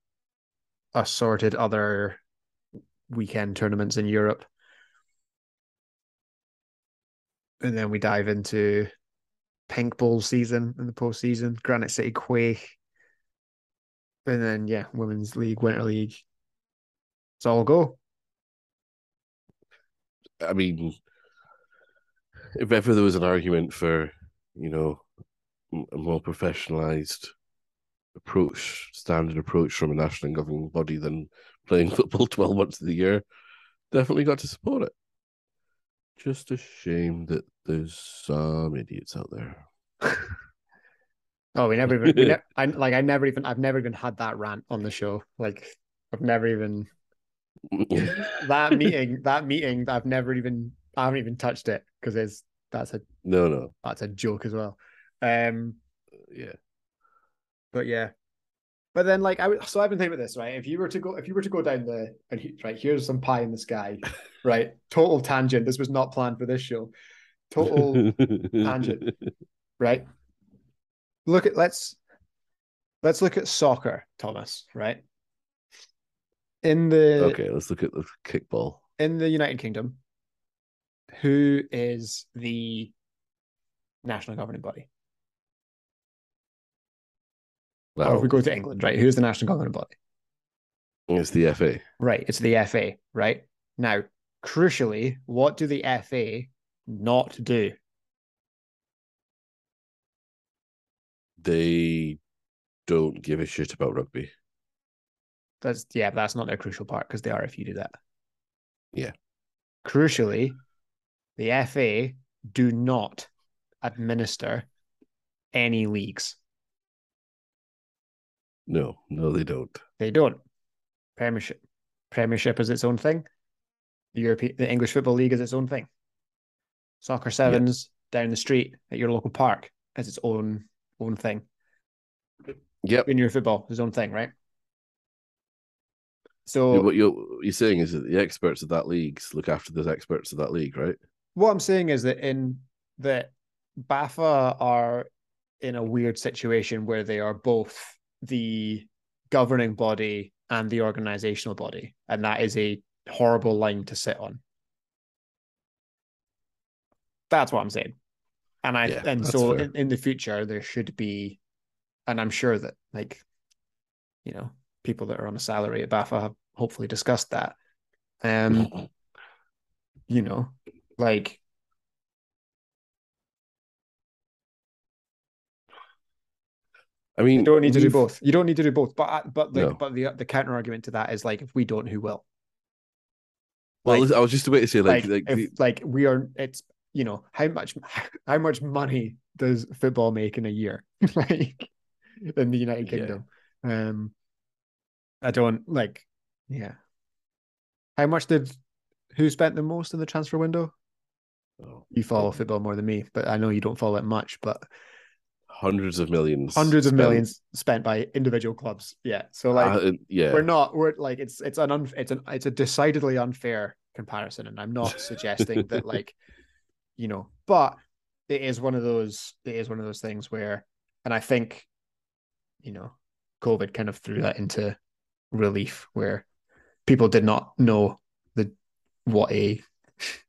assorted other weekend tournaments in Europe. And then we dive into Pink Bowl season in the postseason, Granite City Quake. And then, yeah, Women's League, Winter League. It's all go. I mean, if ever there was an argument for, you know, a more professionalized approach, standard approach from a national governing body than playing football 12 months of the year, definitely got to support it. Just a shame that there's some idiots out there. oh, we never even, we ne- I like, I never even, I've never even had that rant on the show. Like, I've never even that meeting, that meeting, I've never even, I haven't even touched it because it's that's a no, no, that's a joke as well. Um, yeah, but yeah, but then like I would, so I've been thinking about this right. If you were to go, if you were to go down the and he, right here's some pie in the sky, right? Total tangent. This was not planned for this show. Total tangent, right? Look at let's let's look at soccer, Thomas. Right in the okay, let's look at the kickball in the United Kingdom. Who is the national governing body? Well, or if we go to England, right? Who's the national governing body? It's the FA. Right. It's the FA, right? Now, crucially, what do the FA not do? They don't give a shit about rugby. That's yeah, but that's not their crucial part because they are if you do that. Yeah. Crucially, the FA do not administer any leagues. No, no, they don't. They don't. Premiership, Premiership is its own thing. The European, the English Football League is its own thing. Soccer sevens down the street at your local park is its own own thing. Yep. Junior football is its own thing, right? So what you're you're saying is that the experts of that league look after the experts of that league, right? what I'm saying is that in that BAFA are in a weird situation where they are both the governing body and the organizational body, and that is a horrible line to sit on. That's what I'm saying. And I Yeah, and so in, in the future there should be and I'm sure that like you know people that are on a salary at BAFA have hopefully discussed that. Um you know, like I mean, you don't need to do both. You don't need to do both. But but like No. but the the counter argument to that is like if we don't, who will? Well, like- I was just about to say, like, Like, like, if the- like we are, it's you know how much how much money does football make in a year, like in the United Yeah. Kingdom? Um, I don't like, yeah. How much did who spent the most in the transfer window? oh, You follow football more than me, but I know you don't follow it much. But hundreds of millions, hundreds of spent. millions spent by individual clubs. Yeah. So like Uh, yeah, we're not we're like it's it's an un, it's an it's a decidedly unfair comparison and i'm not suggesting that like you know but it is one of those it is one of those things where and i think you know covid kind of threw that into relief where people did not know the what a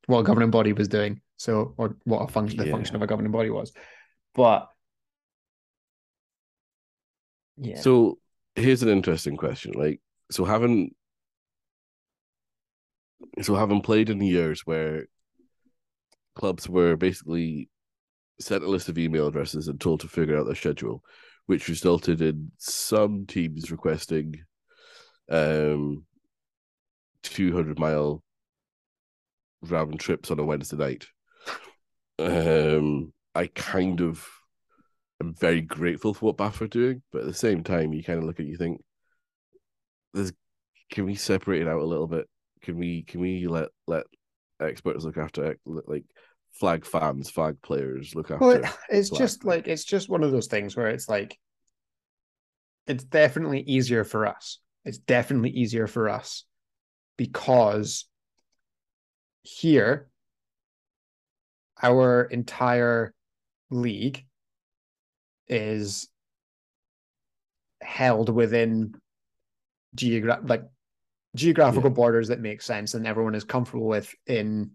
what a governing body was doing so or what a function the Yeah. function of a governing body was but yeah So here's an interesting question. Like, so having so having played in the years where clubs were basically sent a list of email addresses and told to figure out their schedule, which resulted in some teams requesting um 200 mile round trips on a Wednesday night. Um, I kind of am very grateful for what BAFA are doing, but at the same time, you kind of look at it, you think, "There's, can we separate it out a little bit? Can we, can we let let experts look after like flag fans, flag players look after?" Well, it- it's Black. just like it's just one of those things where it's like it's definitely easier for us. It's definitely easier for us because here our entire league is held within geogra- like geographical Yeah. borders that make sense and everyone is comfortable with in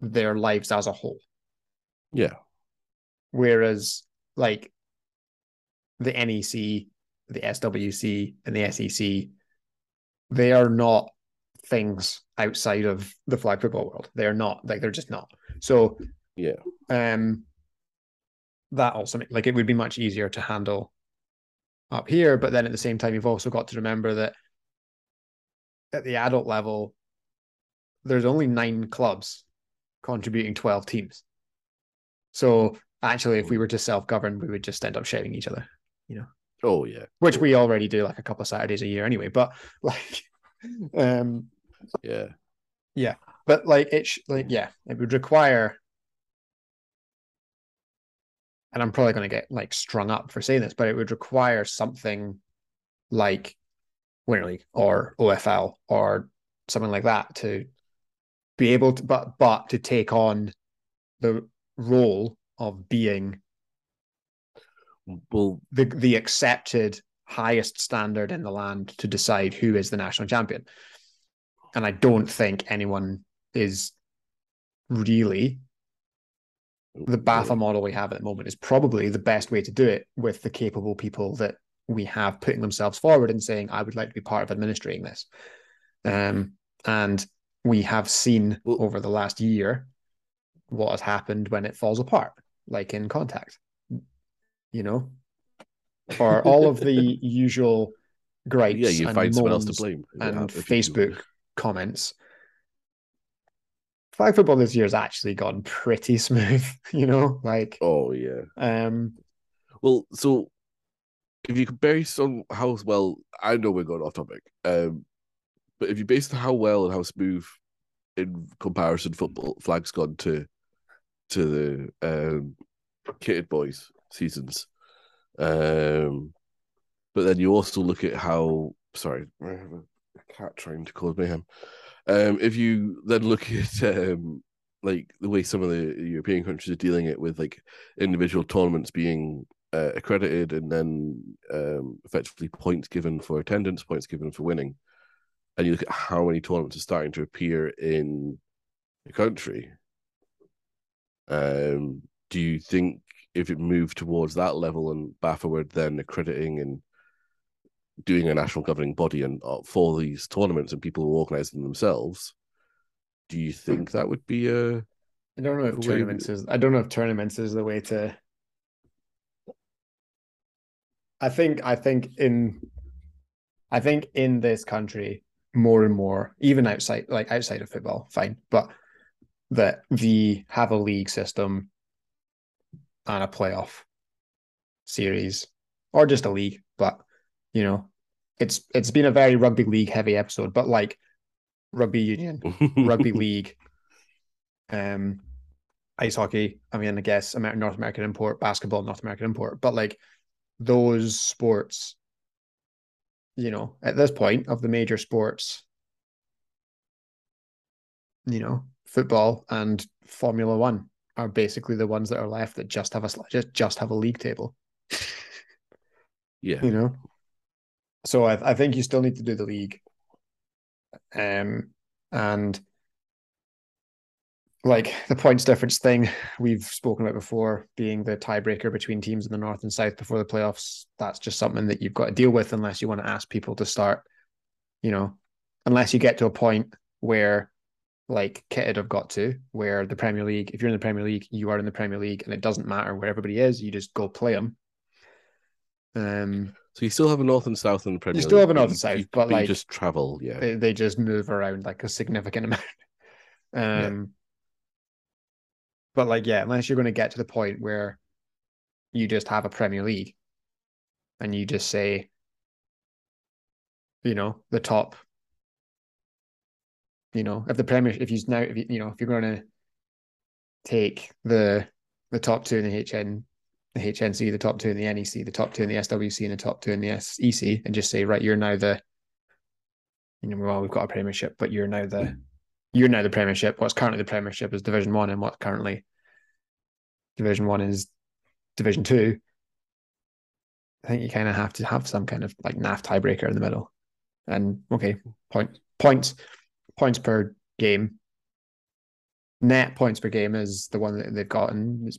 their lives as a whole. yeah, Whereas, like the NEC, the SWC, and the SEC, they are not things outside of the flag football world. They're not like they're just not. So, yeah, um, that also ma- like it would be much easier to handle up here. But then at the same time, you've also got to remember that at the adult level, there's only nine clubs contributing 12 teams. So actually, if we were to self govern, we would just end up sharing each other, you know? oh yeah, which we already do like a couple of Saturdays a year anyway. But like, um, yeah, Yeah. but like it, sh- like yeah, it would require. And I'm probably going to get like strung up for saying this, but it would require something like Winter League or OFL or something like that to be able to, but but to take on the role of being well, the the accepted highest standard in the land to decide who is the national champion. And I don't think anyone is really the BAFA model we have at the moment is probably the best way to do it with the capable people that we have putting themselves forward and saying, I would like to be part of administering this. Um, and we have seen Well- over the last year what has happened when it falls apart, like in contact, you know, or all of the usual gripes yeah, you and find someone else to blame and hap- if you do- Facebook comments. Flag football this year has actually gone pretty smooth, you know, like Oh yeah. um Well, so if you could base on how well, I know we're going off topic, um, but if you based on how well and how smooth in comparison football flags gone to to the um, kitted boys seasons, um, but then you also look at how sorry, I have a cat trying to cause mayhem. Um, if you then look at um, like the way some of the European countries are dealing it with like individual tournaments being uh, accredited and then um, effectively points given for attendance, points given for winning, and you look at how many tournaments are starting to appear in the country. Um, do you think if it moved towards that level and BAFA were then accrediting and doing a national governing body and uh, for these tournaments and people who organize them themselves, do you think that would be a I don't know if tournaments is I don't know if tournaments is the way to I think I think in I think in this country more and more, even outside like outside of football, fine, but that the have a league system and a playoff series or just a league, but you know, it's it's been a very rugby league heavy episode, but like rugby union, rugby league, um, ice hockey. I mean, I guess Amer- North American import, basketball, North American import, but like those sports, you know, at this point of the major sports, you know, football and Formula One are basically the ones that are left that just have a just just have a league table. Yeah. you know. So I, I think you still need to do the league, um, and like the points difference thing we've spoken about before, being the tiebreaker between teams in the north and south before the playoffs. That's just something that you've got to deal with unless you want to ask people to start, you know, unless you get to a point where like Kitted have got to, where the Premier League, if you're in the Premier League, you are in the Premier League, and it doesn't matter where everybody is, you just go play them. Um, So you still have a north and south in the Premier You still have a north and south, you- but, you like, just travel. Yeah. they, they just move around like a significant amount. Um, but like, yeah, unless you're going to get to the point where you just have a Premier League and you just say, you know, the top, you know, if the Premier, if you now, if you, you know, if you're going to take the the top two in the HN, the HNC, the top two in the NEC, the top two in the SWC, and the top two in the SEC, and just say, right, you're now the, you know, well, we've got a Premiership, but you're now the, you're now the Premiership. What's currently the Premiership is Division One, and what's currently Division One is Division Two. I think you kind of have to have some kind of like NAF tiebreaker in the middle, and okay, point points points per game. Net points per game is the one that they've gotten. It's,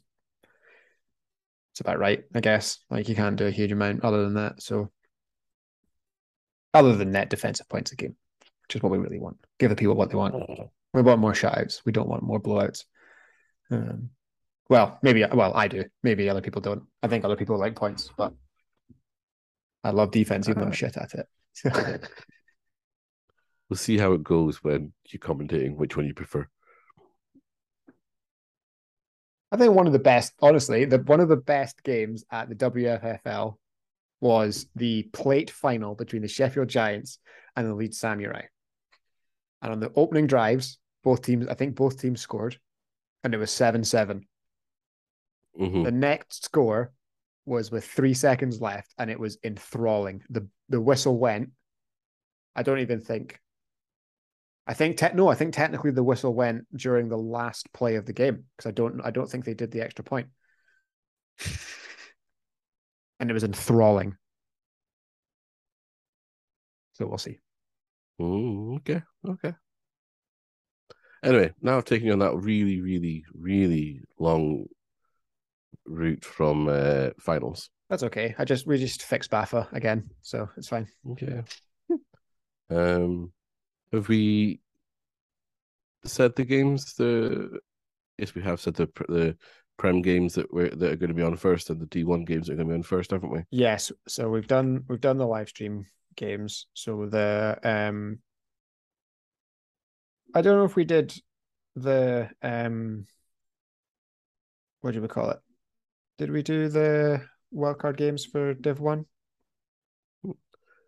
it's about right, I guess. Like you can't do a huge amount other than that. So, other than net defensive points a game, which is what we really want. Give the people what they want. We want more shutouts. We don't want more blowouts. Um, well, maybe well I do. Maybe other people don't. I think other people like points, but I love defense even though I'm shit at it. We'll see how it goes when you're commentating which one you prefer. I think one of the best, honestly, the one of the best games at the WFFL was the plate final between the Sheffield Giants and the Leeds Samurai. And on the opening drives, both teams, I think both teams scored, and it was 7 7. Mhm. The next score was with three seconds left, and it was enthralling. The the whistle went. I don't even think. I think te- no, I think technically the whistle went during the last play of the game because I don't I don't think they did the extra point. and it was enthralling. So we'll see. Mm, okay, okay. Anyway, now taking on that really, really, really long route from uh, finals. That's okay. I just we just fixed BAFA again, so it's fine. Okay. um, have we said the games? The yes, we have said the the prem games that were that are going to be on first, and the D one games that are going to be on first, haven't we? Yes, so we've done we've done the live stream games. So the um I don't know if we did the um what do we call it? Did we do the wildcard games for Div One?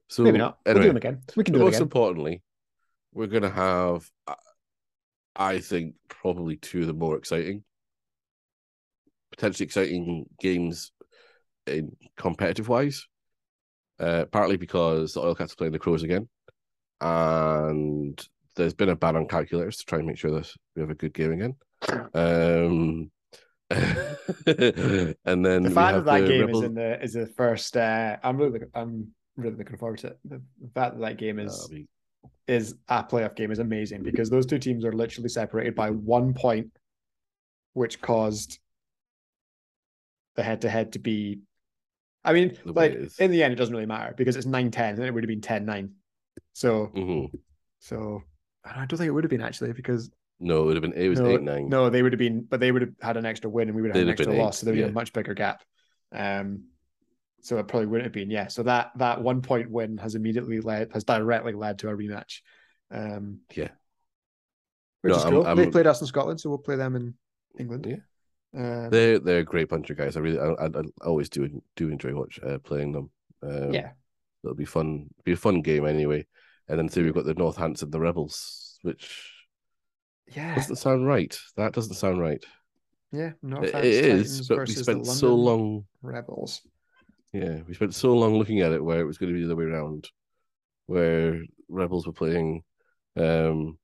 So Maybe not. We'll do them again. We can do most again. importantly, we're going to have, uh, I think, probably two of the more exciting, potentially exciting games in competitive wise. Uh, partly because the Oil Cats are playing the Crows again, and there's been a ban on calculators to try and make sure that we have a good game again. Um, and then The we fact that that game Rebel- is in the is the first. Uh, I'm really I'm really looking forward to it. The fact that that game is we- is a playoff game is amazing because those two teams are literally separated by one point, which caused the head to head to be. I mean, The like in the end, it doesn't really matter because it's 9 10 and it would have been 10 9. So, mhm. so I don't think it would have been actually because No, it would have been it was no, eight nine. no, they would have been, but they would have had an extra win and we would have They'd an have extra loss. eight, So there would be a much bigger gap. Um, so it probably wouldn't have been, yeah. So that that one point win has immediately led, has directly led to a rematch. Um, Yeah. which No, is I'm- cool. I'm- They've played us in Scotland, so we'll play them in England. Yeah. Um, They're they're a great bunch of guys. I really I, I, I always do do enjoy watch uh, playing them. Um, yeah. it'll be fun. Be a fun game anyway. And then so we've got the Northampton the Rebels, which Yeah. doesn't sound right. That doesn't sound right. Yeah, North It, Ants it Titans is, but we versus the spent so London long. Rebels. Yeah, we spent so long looking at it where it was going to be the other way around, where Rebels were playing um,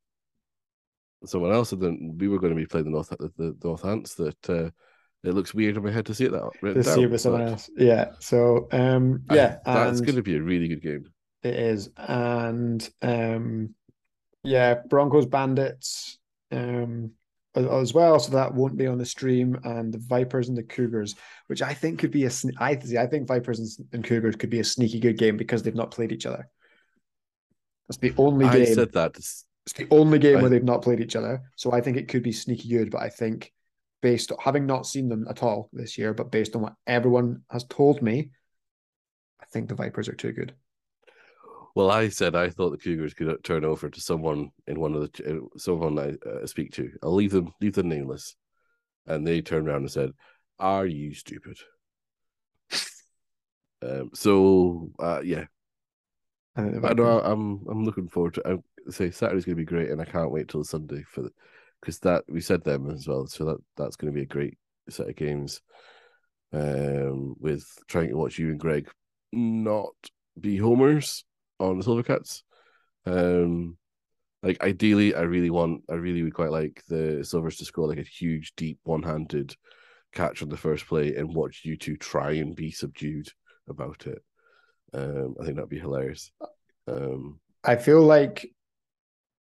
someone else, and then we were going to be playing the North the, the Northants. That uh, it looks weird in my head to see it that To see it with someone else. Yeah. So um I- yeah, that's going to be a really good game. it is. And um yeah, Broncos Bandits um as well. So that won't be on the stream, and the Vipers and the Cougars, which I think could be a I see. I think Vipers and, and Cougars could be a sneaky good game because they've not played each other. That's the only I game. said that. It's- It's the only game I- where they've not played each other. So I think it could be sneaky good. But I think based on having not seen them at all this year, but based on what everyone has told me, I think the Vipers are too good. Well, I said I thought the Cougars could turn over to someone in one of the uh, someone I uh, speak to. I'll leave them leave them nameless, and they turned around and said, "Are you stupid?" um. So, uh, yeah, I I know I'm I'm looking forward to. I say Saturday's going to be great, and I can't wait till Sunday for the because that we said them as well. So that that's going to be a great set of games. Um, with trying to watch you and Greg not be homers on the Silvercats. Um, like ideally, I really want, I really would quite like the Silvers to score like a huge, deep, one-handed catch on the first play and watch you two try and be subdued about it. Um, I think that'd be hilarious. Um, I feel like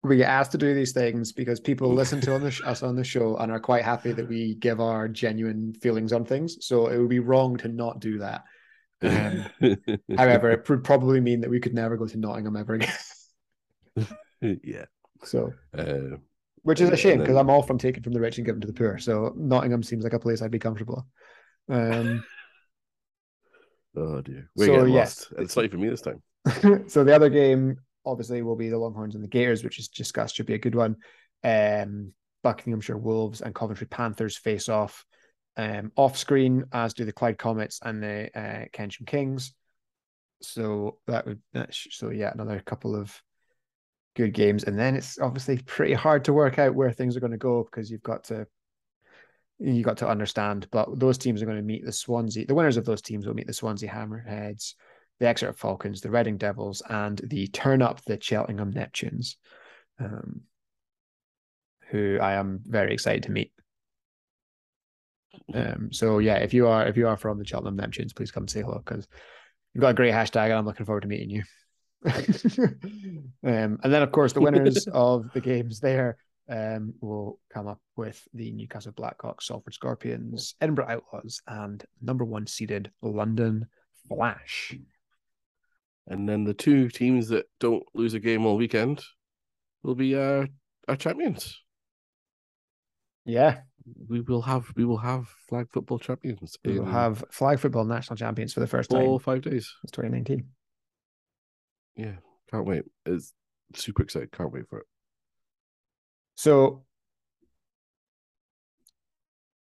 we get asked to do these things because people listen to on the sh- us on the show and are quite happy that we give our genuine feelings on things. So it would be wrong to not do that. Um, however, it would probably mean that we could never go to Nottingham ever again. yeah. So, Uh, which is a shame because I'm all from taking from the rich and giving to the poor. So Nottingham seems like a place I'd be comfortable. Um, oh dear, we're So, getting yes. lost. It's not even me this time. so the other game obviously will be the Longhorns and the Gators, which is discussed should be a good one. Um, Buckinghamshire Wolves and Coventry Panthers face off um, off screen, as do the Clyde Comets and the uh, Kensham Kings. So that would that sh- so yeah, another couple of good games, and then it's obviously pretty hard to work out where things are going to go because you've got to you got to understand. But those teams are going to meet the Swansea. The winners of those teams will meet the Swansea Hammerheads, the Exeter Falcons, the Reading Devils, and the turn up the Cheltenham Neptunes, um, who I am very excited to meet. Um, so yeah, if you are if you are from the Cheltenham Neptunes, please come and say hello because you've got a great hashtag, and I'm looking forward to meeting you. um, and then of course the winners of the games there um, will come up with the Newcastle Blackhawks, Salford Scorpions, Edinburgh Outlaws, and number one seeded London Flash. And then the two teams that don't lose a game all weekend will be our our champions. Yeah, We will have we will have flag football champions we will have flag football national champions for the first time or five days. since 2019. Yeah, can't wait. It's super excited. Can't wait for it. So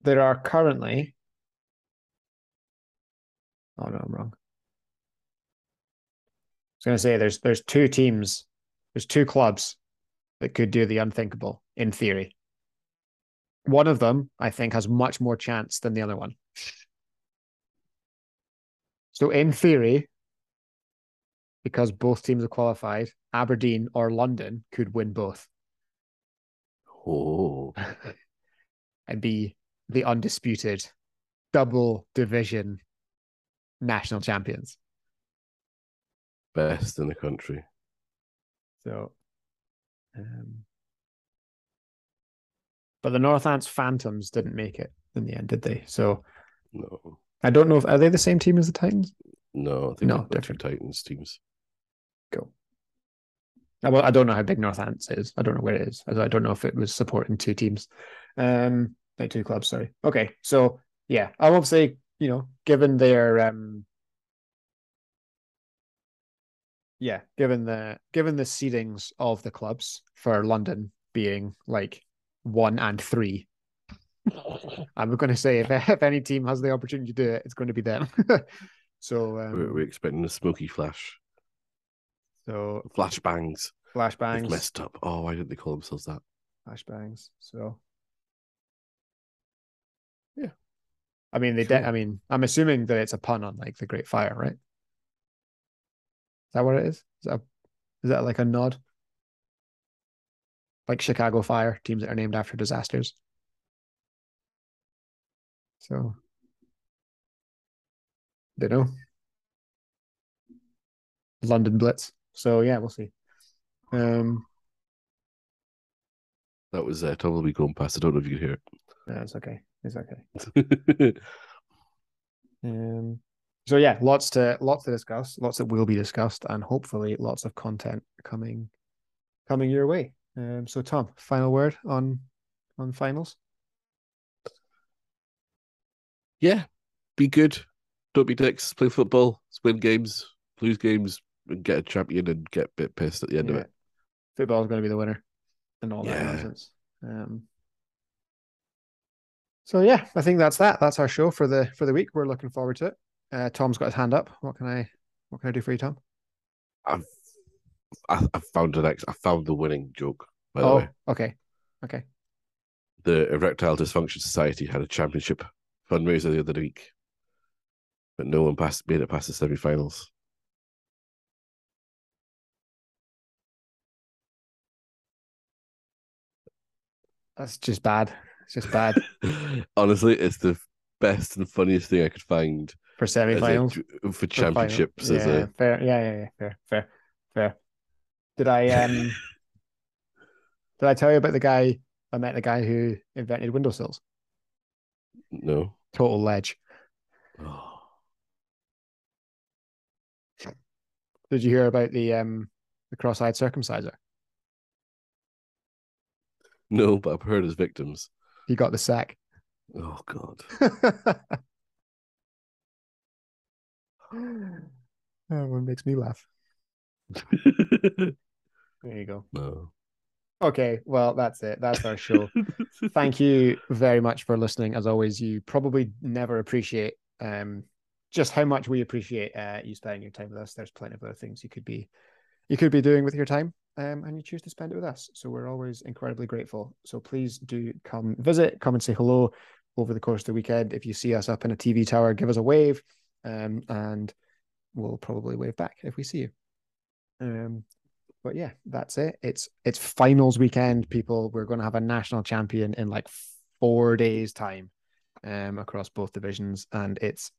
there are currently. Oh no, I'm wrong. I was going to say there's there's two teams, there's two clubs that could do the unthinkable in theory. One of them, I think, has much more chance than the other one. So in theory, because both teams have qualified, Aberdeen or London could win both. Oh, and be the undisputed double division national champions. best in the country. So, um, but the Northants Phantoms didn't make it in the end, did they? So No, I don't know if are they the same team as the Titans. no, I think No, different. Titans teams. Cool. Uh, Well, I don't know how big Northants is. I don't know where it is. I don't know if it was supporting two teams, um, like two clubs. Sorry. Okay, so yeah, I will say, you know, given their um, yeah, given the given the seedings of the clubs for London being like one and three, I'm going to say if if any team has the opportunity to do it, it's going to be them. so um, we're, we're expecting a smoky flash, so flashbangs. They've flashbangs. messed up. Oh, why didn't they call themselves that? flashbangs. So Yeah. I mean, they. De- Sure. I mean, I'm assuming that it's a pun on like the Great Fire, right? Is that what it is? Is that is that like a nod? Like Chicago Fire, teams that are named after disasters. So, don't know. London Blitz. So yeah, we'll see. Um, That was uh, be going past. I don't know if you could hear it. no, it's okay. It's okay. Um, so yeah, lots to lots to discuss, lots that will be discussed, and hopefully lots of content coming coming your way. Um, so Tom, final word on on finals. yeah, be good. Don't be dicks. Play football. Win games. Lose games. And get a champion and get a bit pissed at the end of it. Football is going to be the winner, and all that nonsense. Um, so yeah, I think that's that. That's our show for the for the week. We're looking forward to it. Uh, Tom's got his hand up. What can I what can I do for you, Tom? I've I, I found an ex. I found the winning joke. By the oh, way, okay, okay. the Erectile Dysfunction Society had a championship fundraiser the other week, but no one passed made it past the semi-finals. That's just bad. It's just bad Honestly, it's the best and funniest thing I could find for a semifinals. dr- for for championships. As Yeah, a fair. Yeah, yeah, yeah. Fair, fair, fair. Did I um did I tell you about the guy I met the guy who invented windowsills? no. Total ledge. Oh, Did you hear about the um the cross-eyed circumciser? no, but I've heard his victims. He got the sack. Oh God. that one makes me laugh. There you go. no. Okay, well that's it. That's our show. Thank you very much for listening. As always, you probably never appreciate um just how much we appreciate uh you spending your time with us. There's plenty of other things you could be you could be doing with your time. Um, and you choose to spend it with us. So we're always incredibly grateful. So please do come visit, come and say hello over the course of the weekend. If you see us up in a TV tower, give us a wave. Um, and we'll probably wave back if we see you. Um, but yeah, that's it. It's it's finals weekend, people. We're going to have a national champion in like four days' time, um, across both divisions, and it's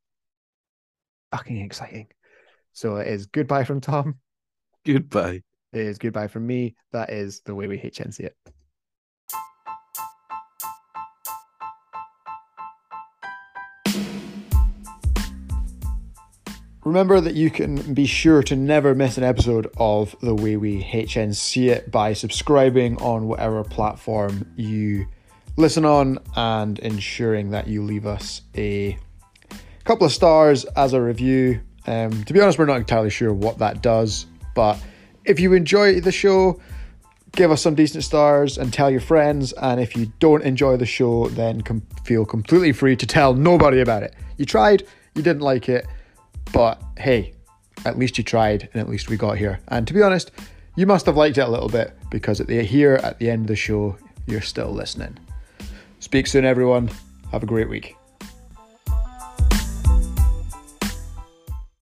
fucking exciting. So it is goodbye from Tom. Goodbye. It is goodbye from me. That is the way we HNC it. Remember that you can be sure to never miss an episode of The Way We HNC It by subscribing on whatever platform you listen on and ensuring that you leave us a couple of stars as a review. Um, to be honest, we're not entirely sure what that does, but if you enjoy the show, give us some decent stars and tell your friends. And if you don't enjoy the show, then com- feel completely free to tell nobody about it. You tried, you didn't like it, but hey, at least you tried, and at least we got here. And to be honest, you must have liked it a little bit because at the here at the end of the show, you're still listening. Speak soon, everyone. Have a great week.